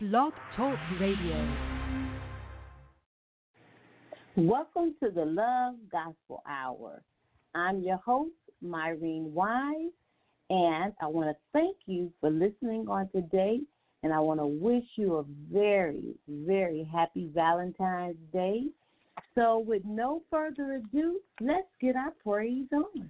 Blog Talk Radio. Welcome to the Love Gospel Hour. I'm your host, Myrene Wise, and I want to thank you for listening on today. And I want to wish you a very, very happy Valentine's Day. So, with no further ado, let's get our praise on.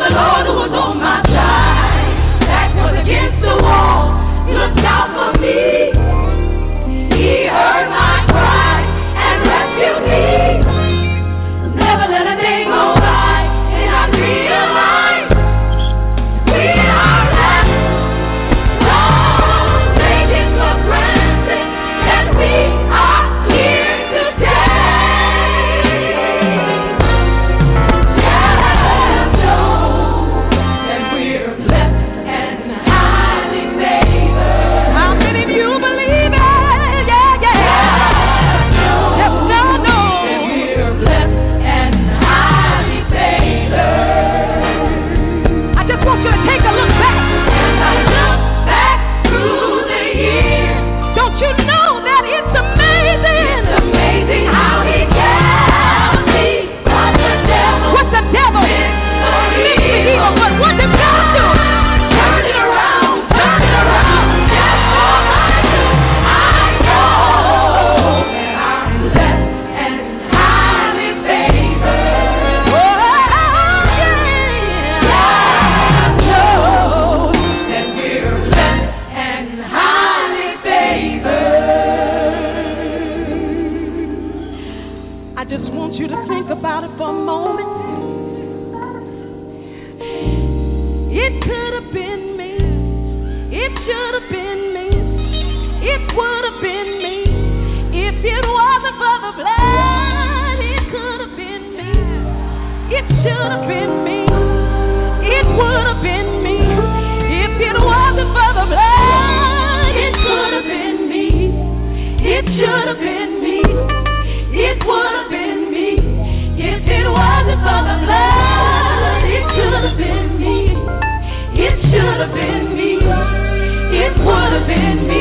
the Lord was on my side. Was against the wall. Looked out for me. would have been me. It would have been me.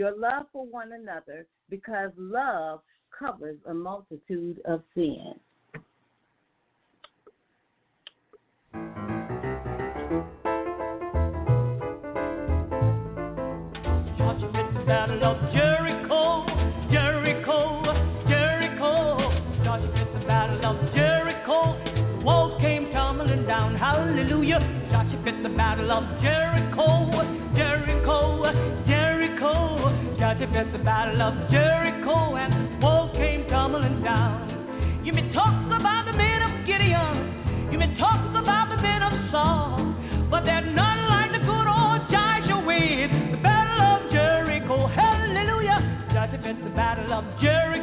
your love for one another because love covers a multitude of sins. Battle of Jericho, Jericho, Jericho battle of Jericho. Walls came tumbling down. Hallelujah. Joshua at the battle of Jericho. Jericho, Jericho. Joshua at the battle of Jericho. And walls came tumbling down. You may talk about the men of Gideon. You may talk about the men of Saul. But they're none like the good old Joshua with the battle of Jericho. Hallelujah. Joshua at the battle of Jericho.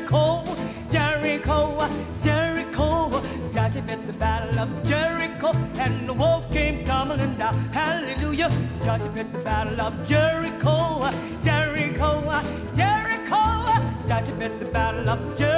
God, you picked the battle of Jericho, Jericho, Jericho. God, the battle of Jericho.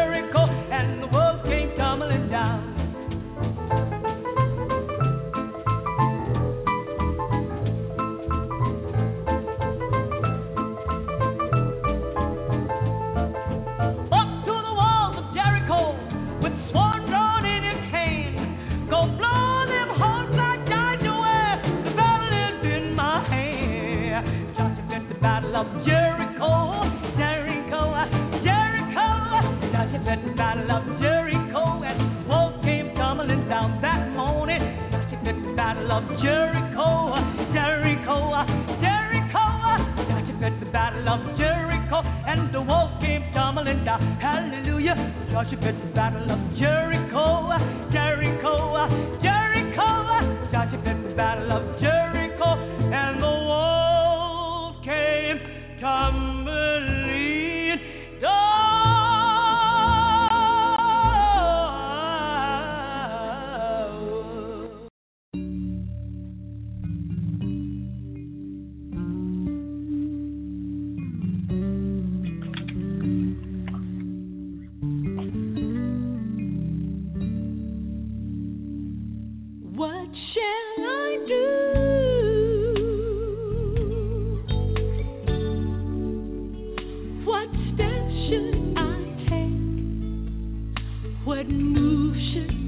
illusion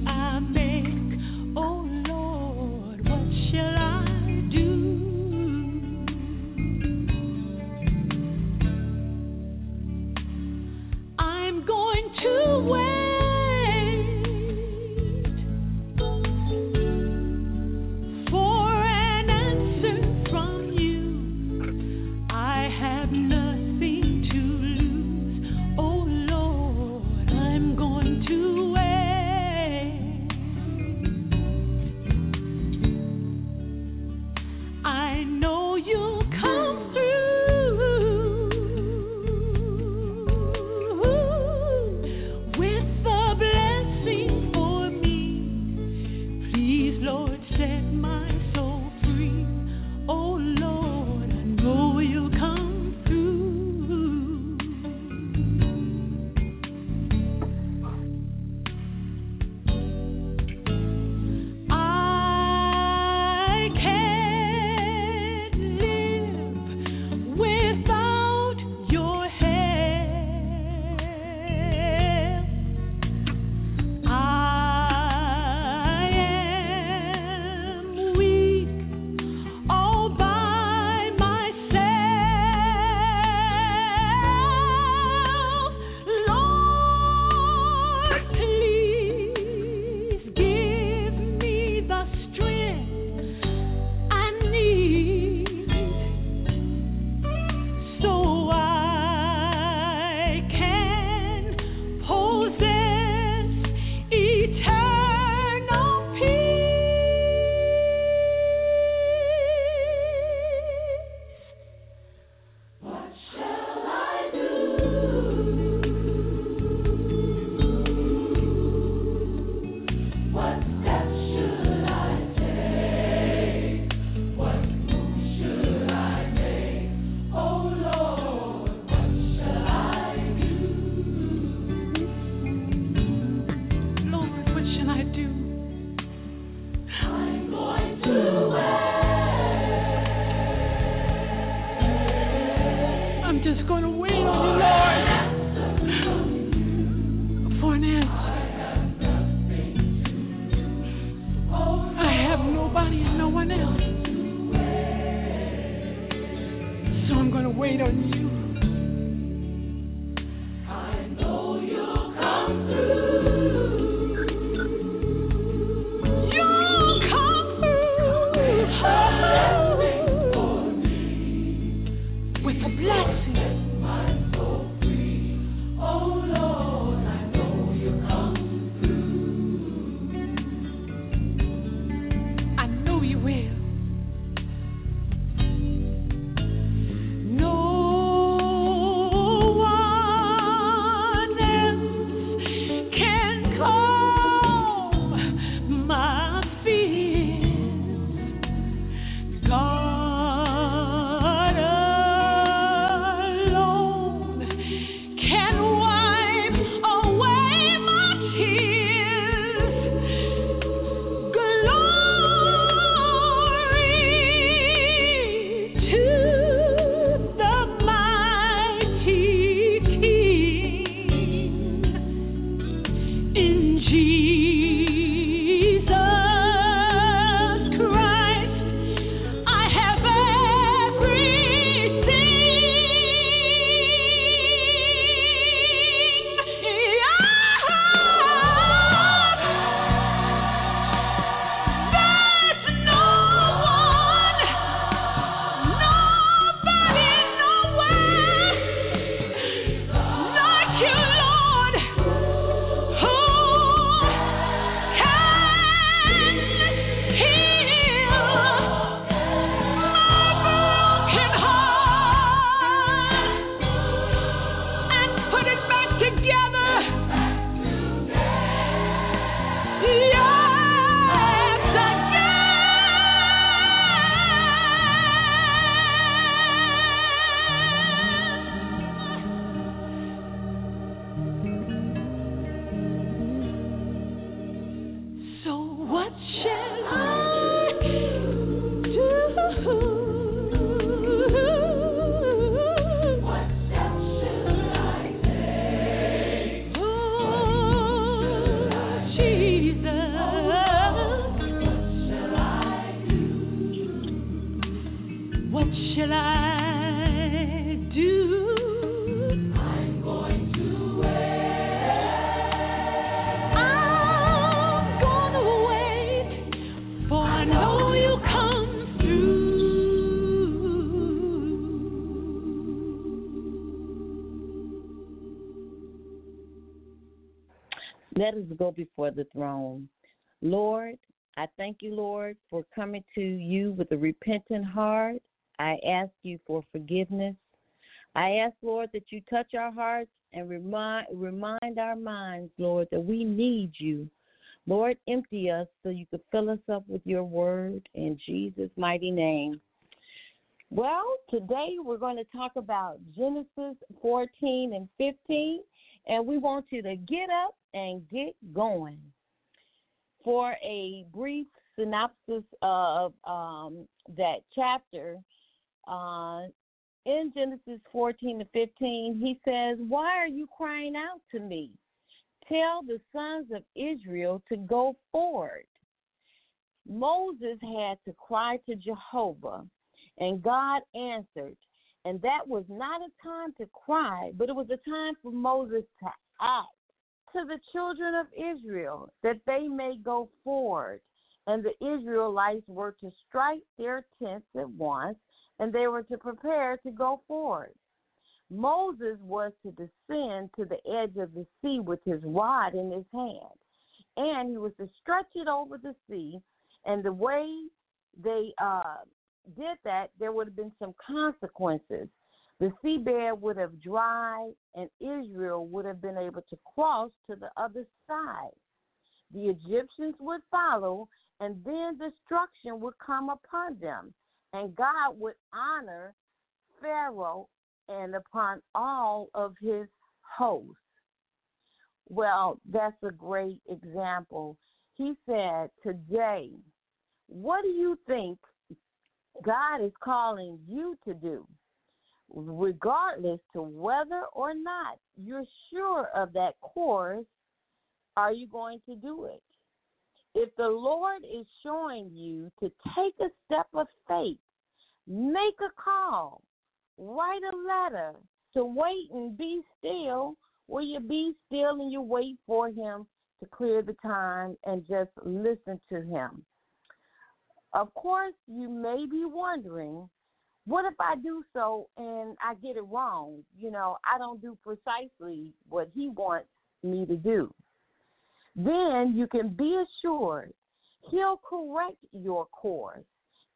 go before the throne. Lord, I thank you, Lord, for coming to you with a repentant heart. I ask you for forgiveness. I ask, Lord, that you touch our hearts and remind, remind our minds, Lord, that we need you. Lord, empty us so you can fill us up with your word in Jesus' mighty name. Well, today we're going to talk about Genesis 14 and 15, and we want you to get up and get going. For a brief synopsis of um, that chapter, uh, in Genesis 14 to 15, he says, Why are you crying out to me? Tell the sons of Israel to go forward. Moses had to cry to Jehovah, and God answered. And that was not a time to cry, but it was a time for Moses to act to the children of Israel that they may go forward. And the Israelites were to strike their tents at once, and they were to prepare to go forward. Moses was to descend to the edge of the sea with his rod in his hand, and he was to stretch it over the sea. And the way they uh, did that, there would have been some consequences. The seabed would have dried, and Israel would have been able to cross to the other side. The Egyptians would follow, and then destruction would come upon them, and God would honor Pharaoh and upon all of his hosts. Well, that's a great example. He said, Today, what do you think God is calling you to do? Regardless to whether or not you're sure of that course, are you going to do it? if the Lord is showing you to take a step of faith, make a call, write a letter, to wait and be still, will you be still and you wait for Him to clear the time and just listen to Him? Of course, you may be wondering, what if I do so and I get it wrong? You know, I don't do precisely what He wants me to do. Then you can be assured He'll correct your course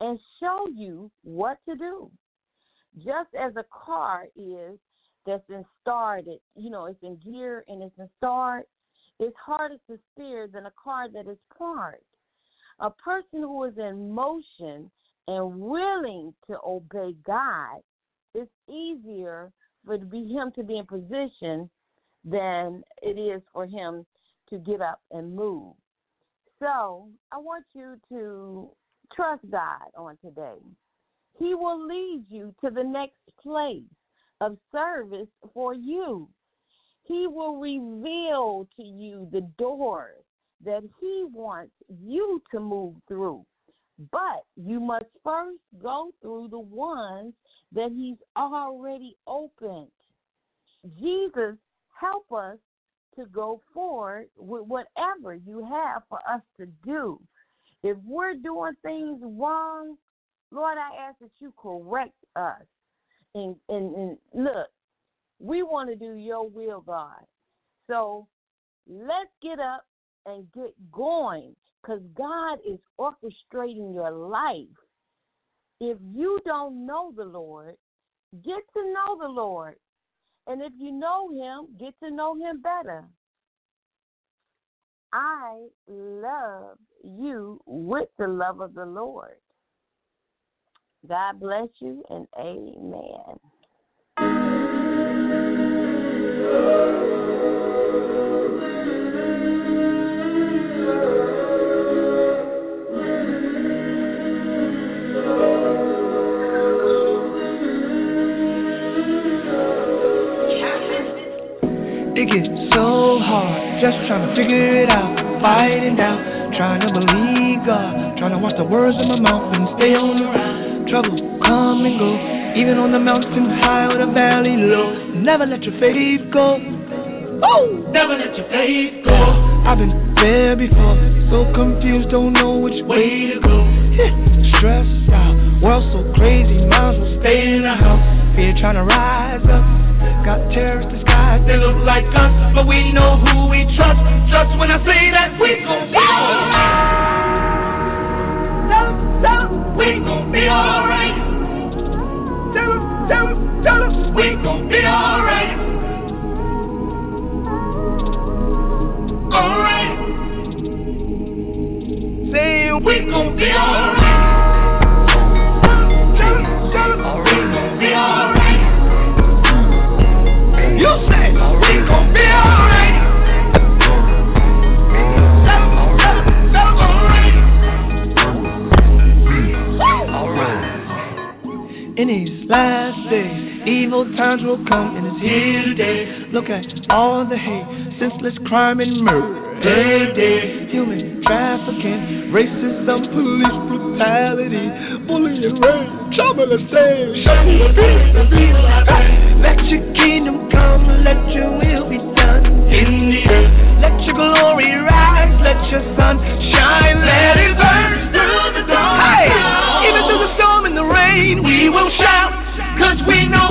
and show you what to do. Just as a car is that's in started, you know, it's in gear and it's in start, it's harder to steer than a car that is parked. A person who is in motion and willing to obey God, it's easier for be him to be in position than it is for him to get up and move. So I want you to trust God on today. He will lead you to the next place of service for you. He will reveal to you the doors that He wants you to move through. But you must first go through the ones that He's already opened. Jesus, help us to go forward with whatever you have for us to do. If we're doing things wrong, Lord, I ask that you correct us. And, and, and look, we want to do your will, God. So let's get up and get going because God is orchestrating your life. If you don't know the Lord, get to know the Lord. And if you know Him, get to know Him better. I love you with the love of the Lord. God bless you and amen. Gets so hard, just trying to figure it out, fighting down, trying to believe God, trying to watch the words of my mouth and stay on the ride. Trouble come and go, even on the mountain high or the valley low. Never let your faith go. Oh, never let your faith go. I've been there before, so confused, don't know which way to go. Stressed out, world so crazy, might as well stay in the house. Fear trying to rise up. Got terrorists they look like us, but we know who we trust. Trust when I say that we gon' be alright. Tell them, we gon' be alright. Tell them, tell them, we gon' be alright. Alright. Say we gon' be alright. In these last days, evil times will come and it's here today. Look at all the hate, senseless crime and murder. Day, day, human trafficking, racism, police brutality, bullying, rape, trouble, and shame. Let your kingdom come, let your will be done in the earth. Let your glory rise, let your sun shine, let it burn we will shout, cause we know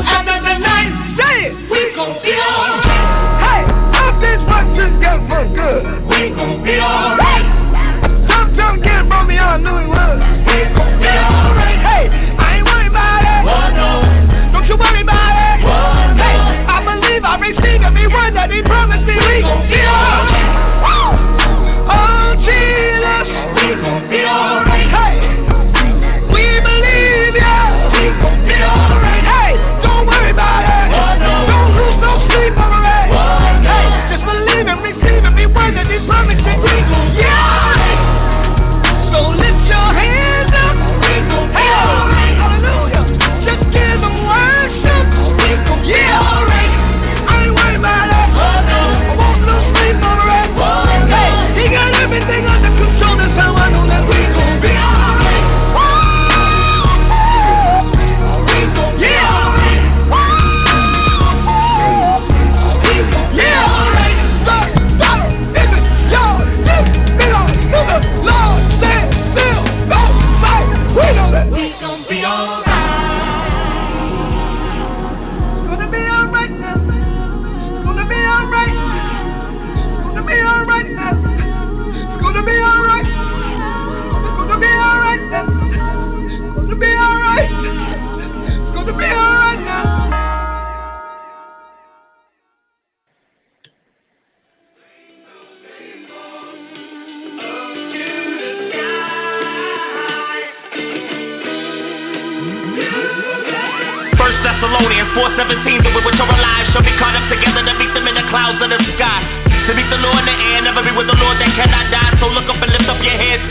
Thessalonians 4:17, that we which are alive shall be caught up together to meet them in the clouds of the sky. To meet the Lord in the air, never be with the Lord that cannot die. So look up and lift up your heads.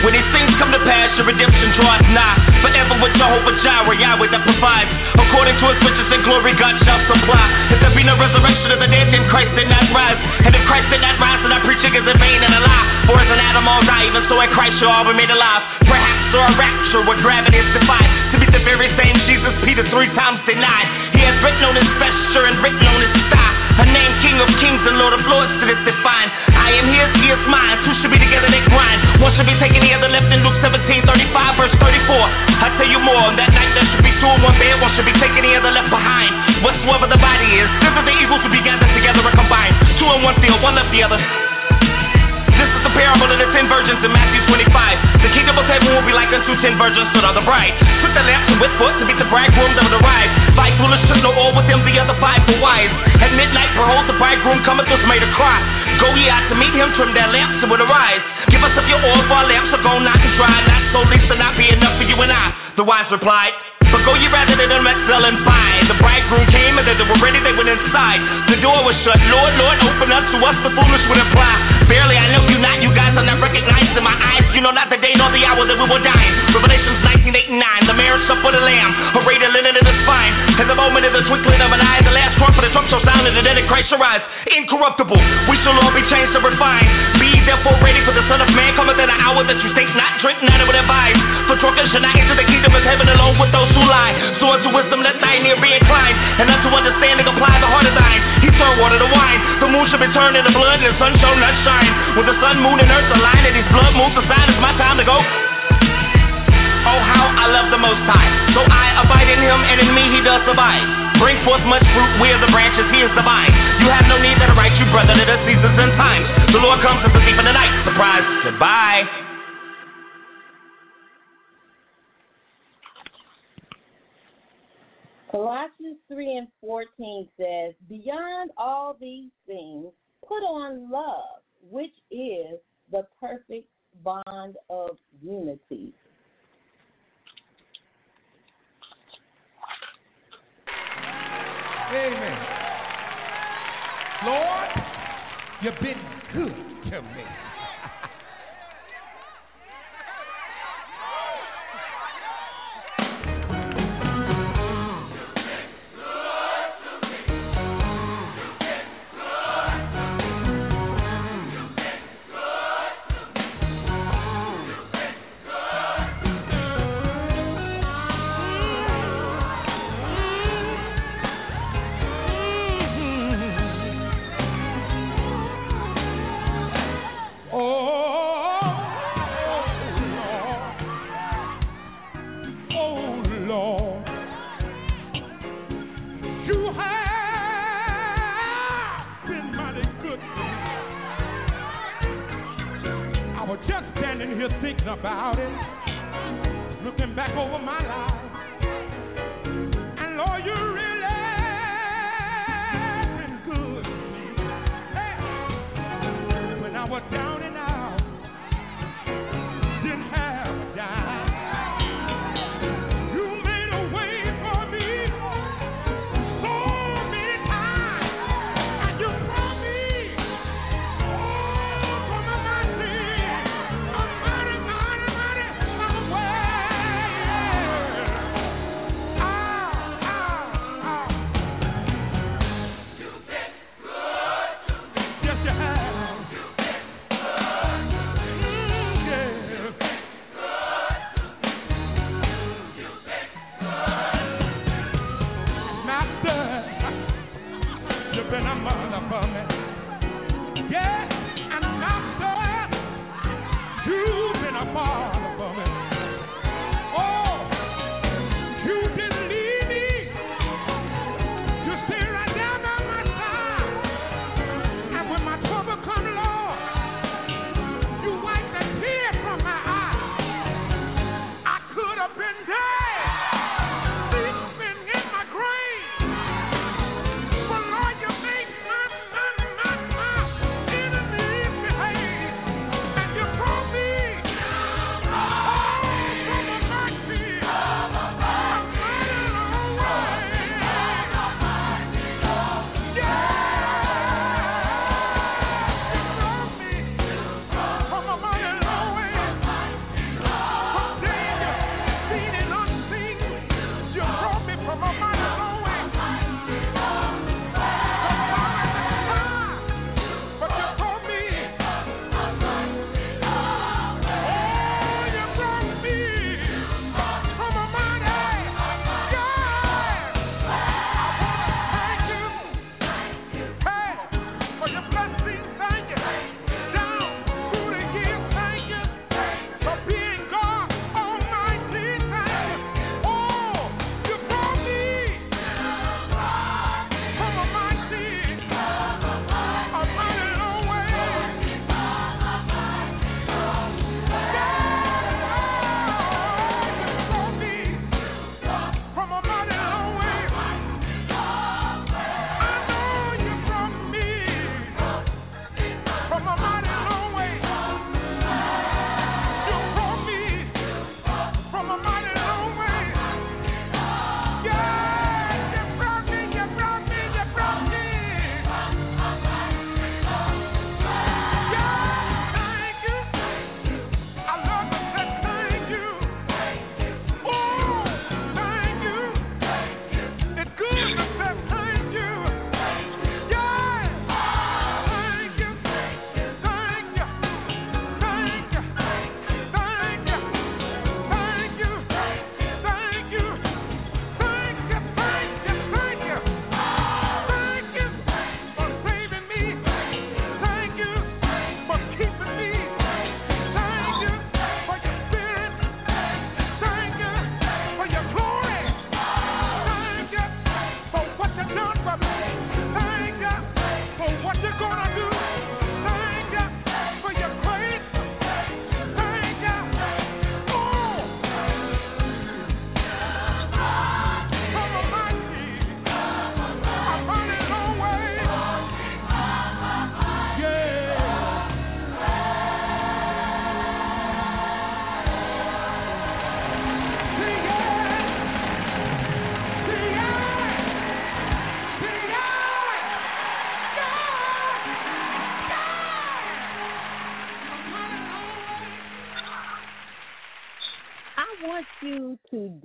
When these things come to pass, your redemption draws nigh. Forever with Jehovah Jireh, Yahweh that provides. According to his riches and glory, God shall supply. If there be no resurrection of the dead, then Christ did not rise. And if Christ did not rise, then our preaching is in vain and a lie. For as an Adam all die, even so in Christ you all be made alive. Perhaps or a rapture where gravity is defied. The very same Jesus Peter three times denied. He has written on his vesture and written on his thigh. A name King of Kings and Lord of Lords to this define. I am his, he is mine. Two should be together, they grind. One should be taken the other left in Luke 17, 35, verse 34. I tell you more, on that night there should be two in one bed, one should be taken the other left behind. Whatsoever the body is, this is the evil to be gathered together and combined. Two in one field, one left the other. This is the ten virgins in Matthew 25. The kingdom of heaven will be like unto ten virgins stood on the bride. Took the lamps and with foot to meet the bridegroom that would arrive. Five foolish took no oil with them, the other five were wise. At midnight, behold, the bridegroom cometh was made a cry. Go ye out to meet him, trim their lamps and would arise. Give us of your oil, for our lamps are gone not to dry. Not so least to not be enough for you and I. The wise replied. But go ye rather than them that and. The bridegroom came and as they were ready, they went inside. The door was shut. Lord, Lord, open up to us, the foolish would apply. Barely, I know you not, you guys are not recognized in my eyes. You know not the day nor the hour that we will die. Revelations 1989, the marriage supper of the Lamb, arrayed in linen in the spine. At the moment of the twinkling of an eye, the last trump of the trump shall sound, and the dead in Christ shall rise. Incorruptible, we shall all be changed and refined. Be therefore ready for the Son of Man cometh in an hour that you think not, drink and unto understanding apply the heart of thine. He turned water to wine. The moon should be turned into blood, and the sun shall not shine. When the sun, moon, and earth align, and these blood moons aside, it's my time to go. Oh, how I love the Most High. So I abide in Him, and in me He does abide. Bring forth much fruit, we are the branches, He is the vine. You have no need that I write you, brother, that the seasons and times. The Lord comes as a thief in the night. Surprise, goodbye. Colossians 3 and 14 says, Beyond all these things, put on love, which is the perfect bond of unity. Amen. Lord, you've been good to me.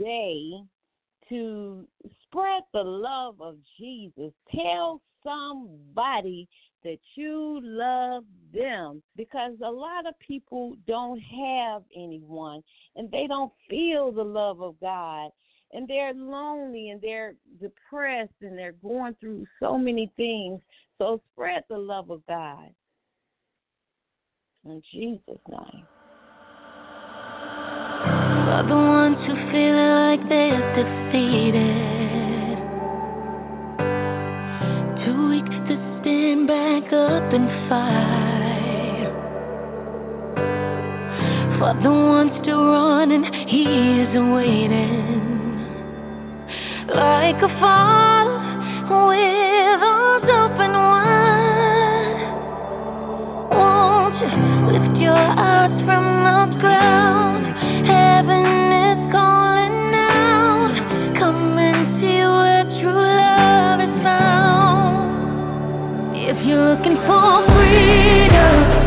today to spread the love of Jesus. Tell somebody that you love them because a lot of people don't have anyone and they don't feel the love of God and they're lonely and they're depressed and they're going through so many things. So spread the love of God. In Jesus' name feeling like they're defeated. Too weak to stand back up and fight. For the ones still running, he is waiting. Like a father with arms open wide. Won't you lift your eyes from the ground? Heaven is gone. looking for freedom.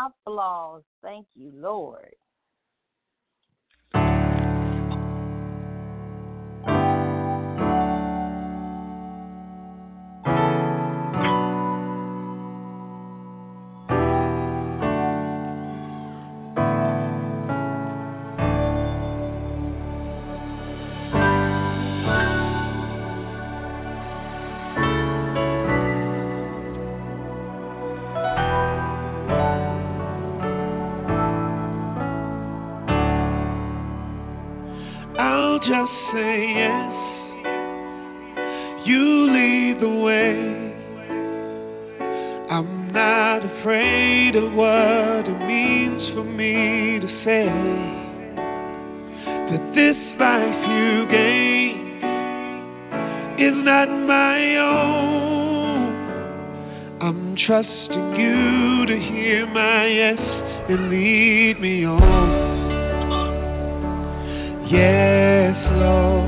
My flaws. Thank you, Lord. say yes. You lead the way. I'm not afraid of what it means for me to say that this life you gave is not my own. I'm trusting you to hear my yes and lead me on. Yes, Lord.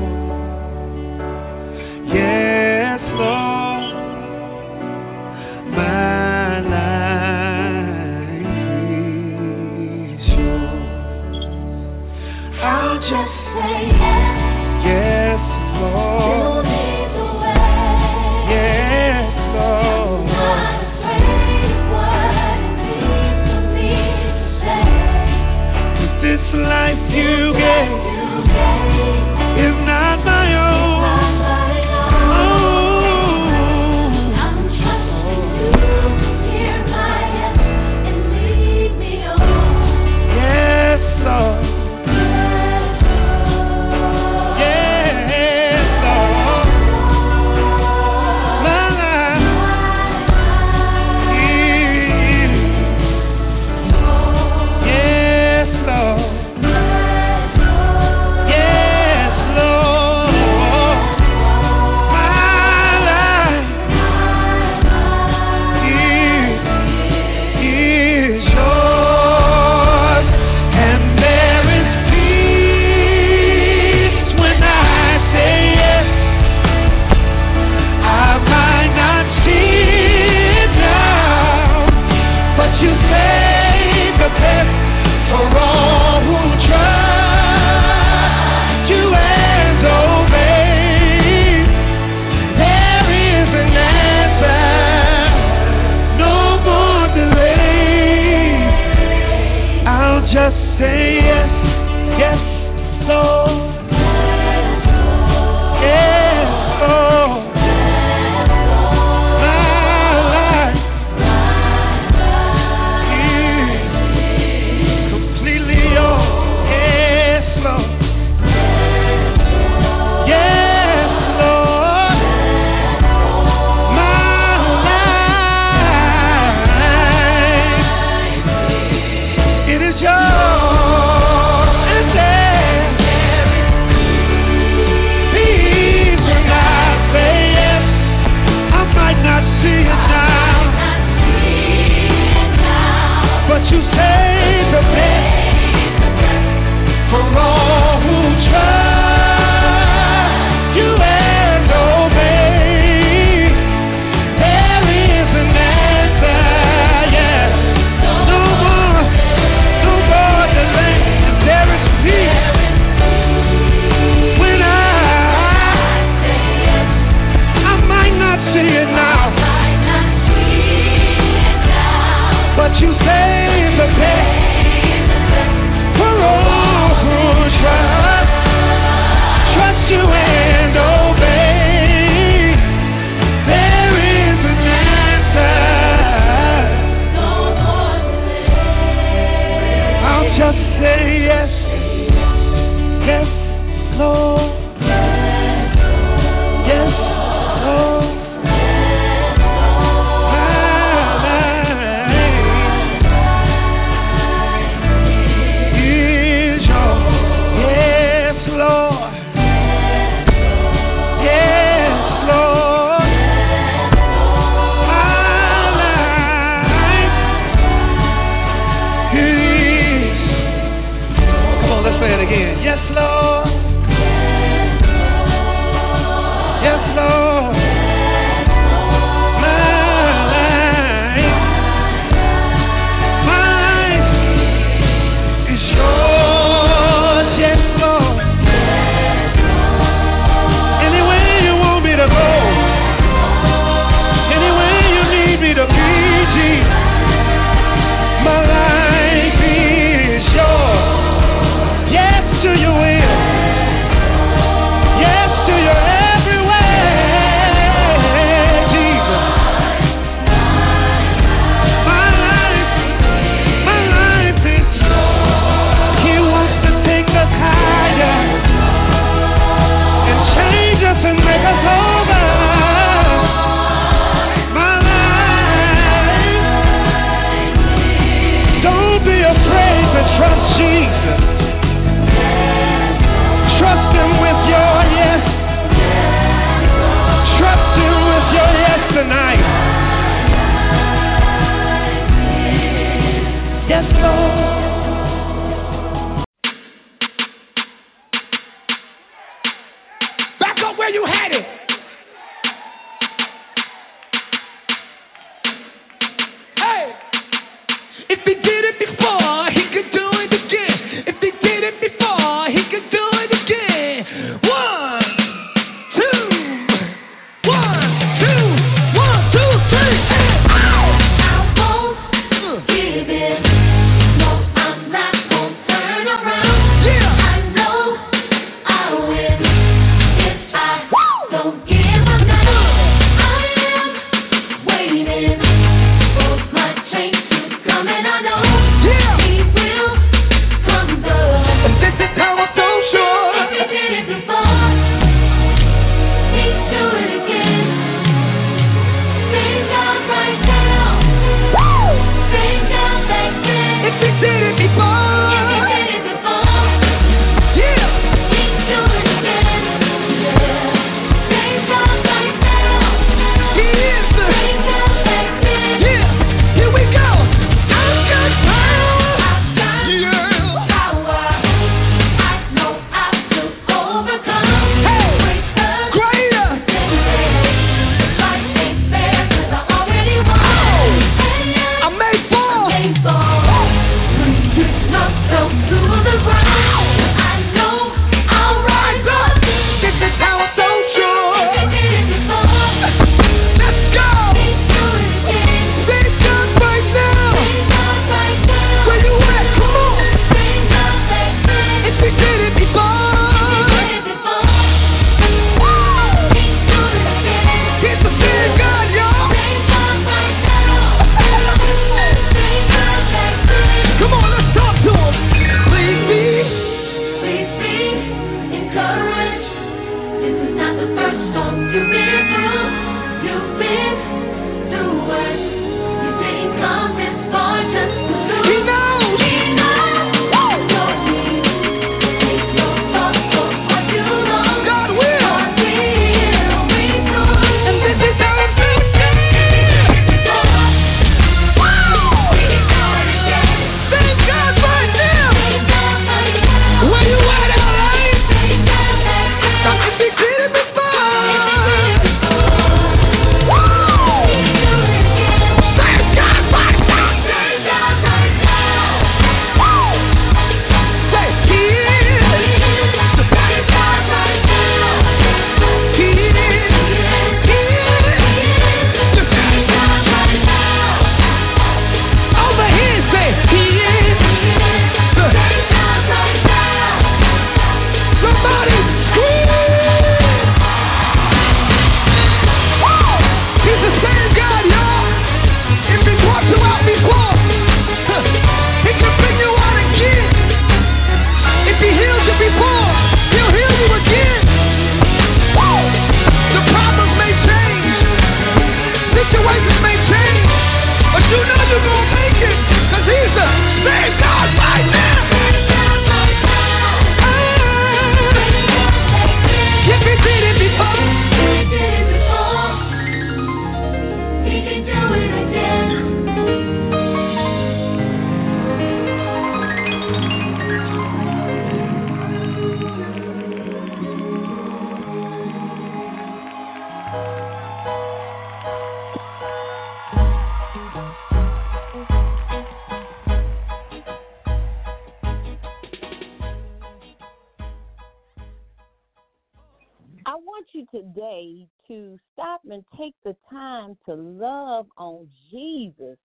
love on Jesus.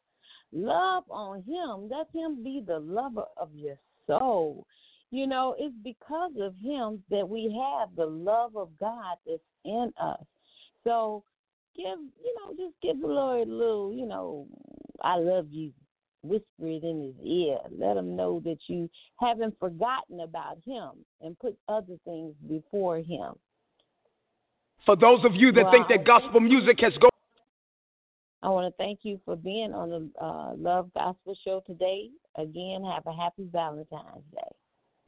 Love on Him. Let Him be the lover of your soul. You know, it's because of Him that we have the love of God that's in us. So give, you know, just give the Lord a little, you know, I love you. Whisper it in his ear. Let him know that you haven't forgotten about him and put other things before him. For those of you that wow. think that gospel music has gone I want to thank you for being on the uh, Love Gospel Show today. Again, have a happy Valentine's Day.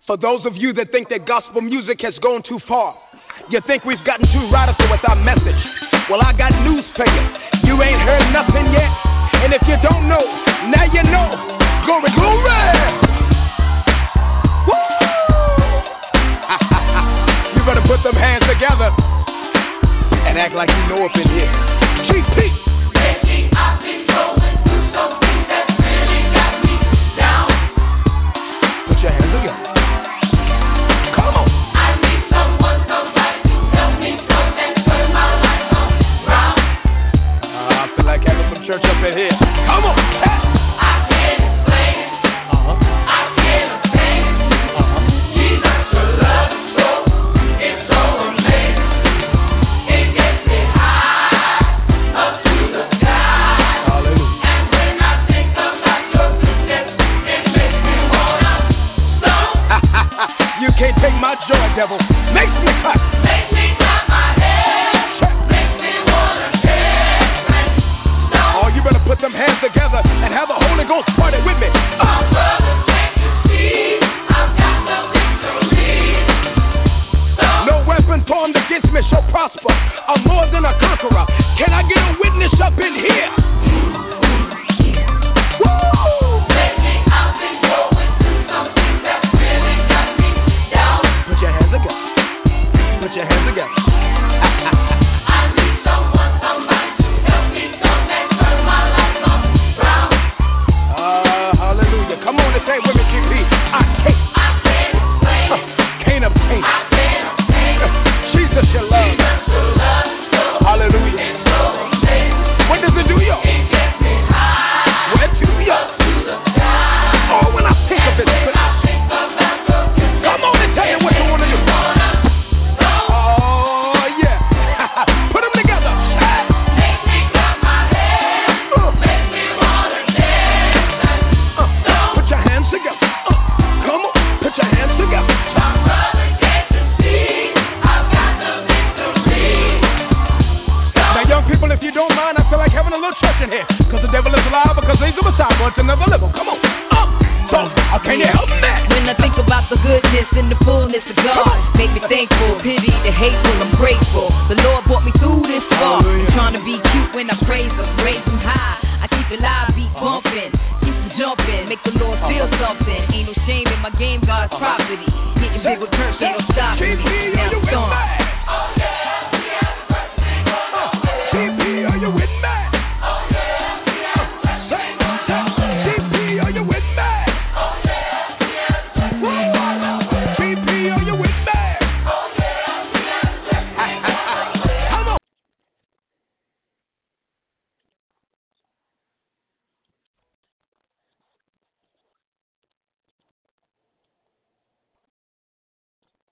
For those of you that think that gospel music has gone too far, you think we've gotten too radical with our message. Well, I got news for you. You ain't heard nothing yet. And if you don't know, now you know. Glory, glory! Woo! you better put them hands together and act like you know up in here. here. Come on.